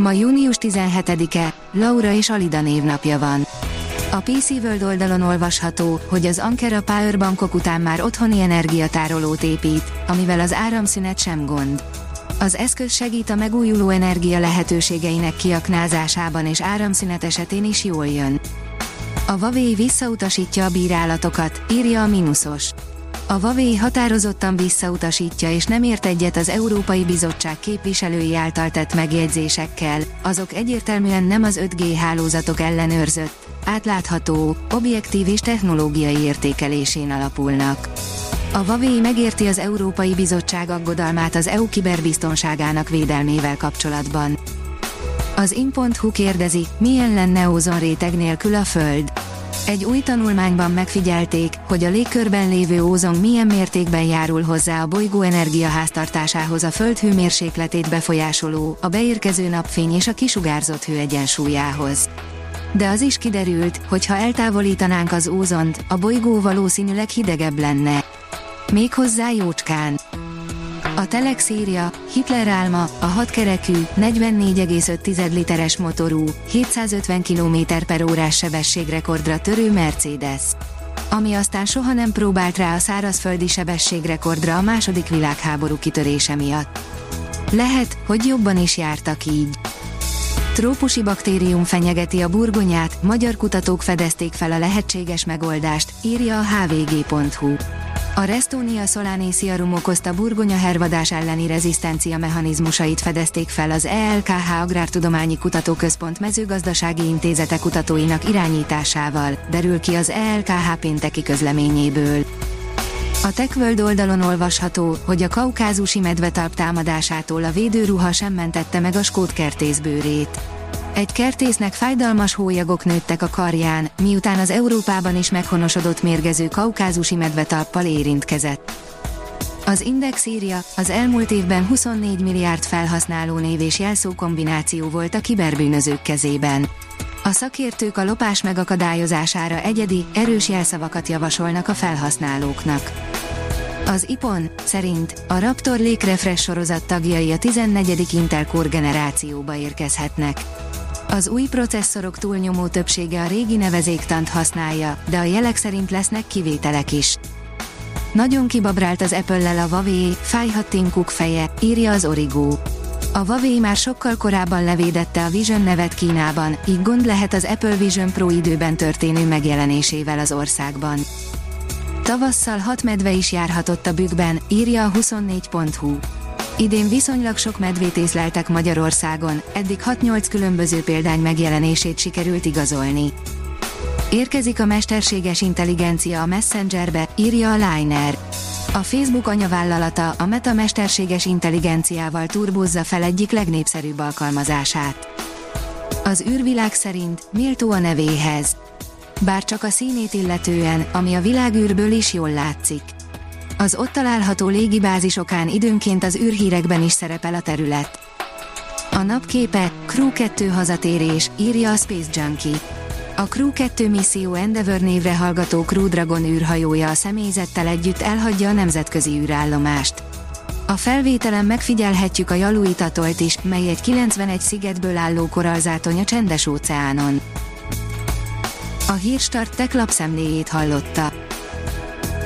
Ma június 17-e, Laura és Alida névnapja van. A PC World oldalon olvasható, hogy az Ankara Powerbankok után már otthoni energiatárolót épít, amivel az áramszünet sem gond. Az eszköz segít a megújuló energia lehetőségeinek kiaknázásában és áramszünet esetén is jól jön. A Huawei visszautasítja a bírálatokat, írja a Minusos. A Huawei határozottan visszautasítja és nem ért egyet az Európai Bizottság képviselői által tett megjegyzésekkel, azok egyértelműen nem az 5G hálózatok ellenőrzött, átlátható, objektív és technológiai értékelésén alapulnak. A Huawei megérti az Európai Bizottság aggodalmát az EU kiberbiztonságának védelmével kapcsolatban. Az in.hu kérdezi, milyen lenne ózonréteg nélkül a Föld. Egy új tanulmányban megfigyelték, hogy a légkörben lévő ózon milyen mértékben járul hozzá a bolygó energiaháztartásához a Föld hőmérsékletét befolyásoló, a beérkező napfény és a kisugárzott hő egyensúlyához. De az is kiderült, hogy ha eltávolítanánk az ózont, a bolygó valószínűleg hidegebb lenne. Méghozzá jócskán. A Telex írja, Hitler álma, a hatkerekű, 44,5 literes motorú, 750 km per órás sebességrekordra törő Mercedes. Ami aztán soha nem próbált rá a szárazföldi sebességrekordra a második világháború kitörése miatt. Lehet, hogy jobban is jártak így. Trópusi baktérium fenyegeti a burgonyát, magyar kutatók fedezték fel a lehetséges megoldást, írja a hvg.hu. A Restonia solanesiarum okozta burgonya hervadás elleni rezisztencia mechanizmusait fedezték fel az ELKH Agrártudományi Kutatóközpont mezőgazdasági intézete kutatóinak irányításával, derül ki az ELKH pénteki közleményéből. A TechWorld oldalon olvasható, hogy a kaukázusi medvetalp támadásától a védőruha sem mentette meg a skót kertészbőrét. Egy kertésznek fájdalmas hólyagok nőttek a karján, miután az Európában is meghonosodott mérgező kaukázusi medvetalppal érintkezett. Az Index írja, az elmúlt évben 24 milliárd felhasználó név és jelszó kombináció volt a kiberbűnözők kezében. A szakértők a lopás megakadályozására egyedi, erős jelszavakat javasolnak a felhasználóknak. Az IPON szerint a Raptor Lake Refresh sorozat tagjai a 14. Intel Core generációba érkezhetnek. Az új processzorok túlnyomó többsége a régi nevezéktant használja, de a jelek szerint lesznek kivételek is. Nagyon kibabrált az Apple-lel a Huawei, fájhat Tim Cook feje, írja az Origo. A Huawei már sokkal korábban levédette a Vision nevet Kínában, így gond lehet az Apple Vision Pro időben történő megjelenésével az országban. Tavasszal hat medve is járhatott a bükkben, írja a 24.hu. Idén viszonylag sok medvét észleltek Magyarországon, eddig 6-8 különböző példány megjelenését sikerült igazolni. Érkezik a mesterséges intelligencia a Messengerbe, írja a Liner. A Facebook anyavállalata a Meta mesterséges intelligenciával turbózza fel egyik legnépszerűbb alkalmazását. Az űrvilág szerint méltó a nevéhez. Bár csak a színét illetően, ami a világűrből is jól látszik. Az ott található légibázisokán időnként az űrhírekben is szerepel a terület. A napképe, Crew 2 hazatérés, írja a Space Junkie. A Crew 2 misszió Endeavour névre hallgató Crew Dragon űrhajója a személyzettel együtt elhagyja a nemzetközi űrállomást. A felvételen megfigyelhetjük a Jaluit atolt is, mely egy 91 szigetből álló korallzátony a csendes óceánon. A Hírstart tech lapszemléjét hallotta.